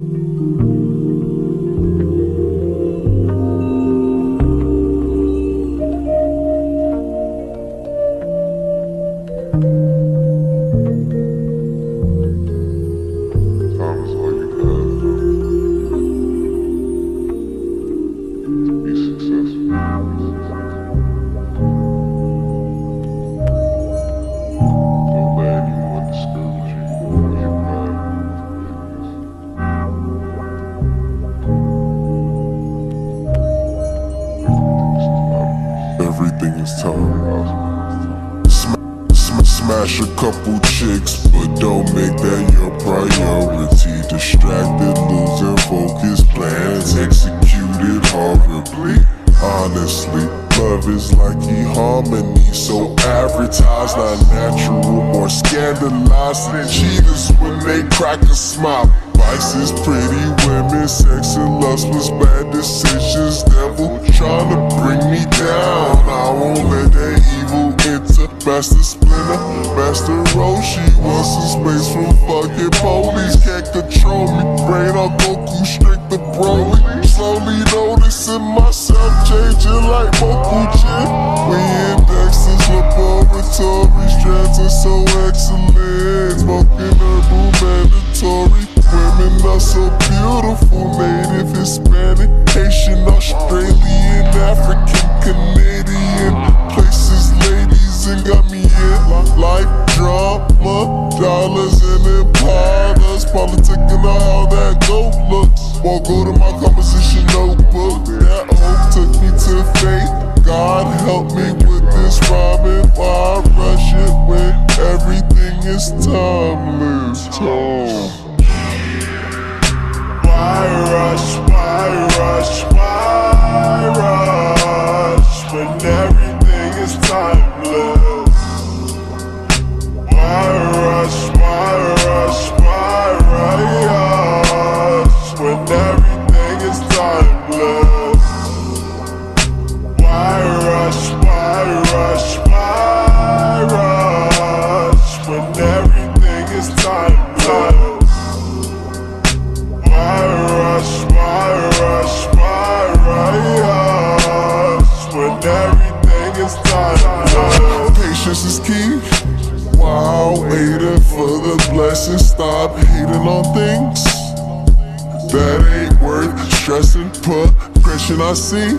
Time Smash a couple chicks, but don't make that your priority. Distracted, losing focus, plans executed horribly. Honestly, love is like e harmony, so advertised, not natural, more scandalized than cheaters when they crack a smile. Vices, pretty women, sex and lust was bad decisions. Devil Master Splinter, Master Roshi wants some space from fucking police. Can't control me. Brain on Goku, straight to Broly. Slowly noticing myself changing like Moku Jin. We in Dexter's laboratory, strands are so excellent. Why rush, why stop hating on things that ain't worth stressing. Progression I see.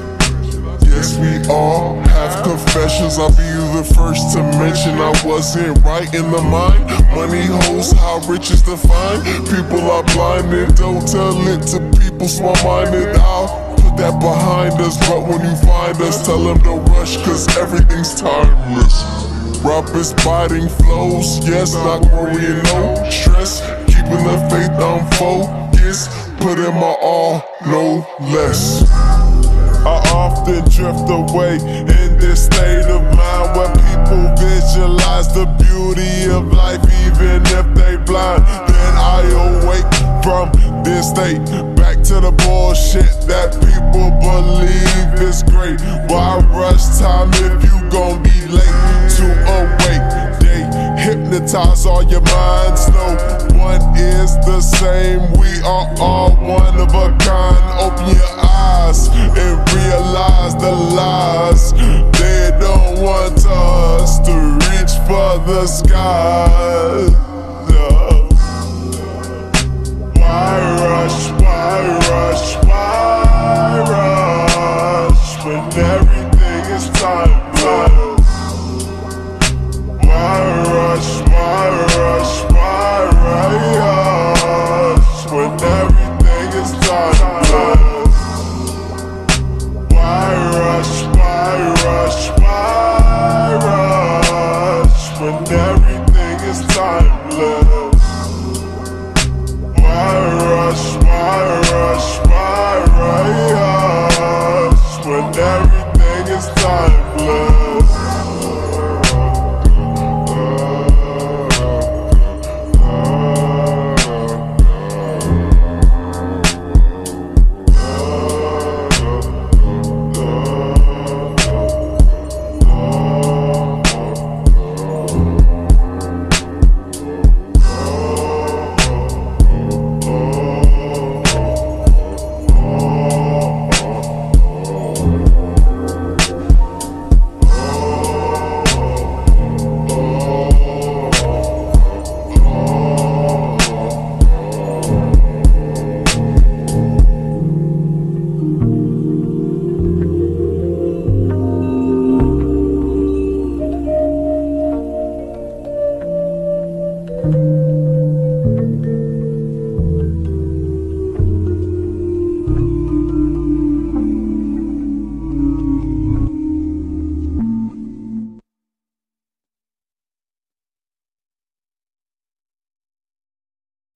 Yes, we all have confessions. I'll be the first to mention I wasn't right in the mind. Money hoes, how rich is defined. People are blinded, don't tell it to people small minded. I'll put that behind us, but when you find us, tell them to rush, cause everything's timeless. Rappers biting flows, yes, not worrying, no stress. Keeping the faith, I'm focused. My all, no less. I often drift away in this state of mind where people visualize the beauty of life, even if they blind. Then I awake from this state back to the bullshit that people believe is great. Why rush time if you gon' be hypnotize all your minds. No one is the same. We are all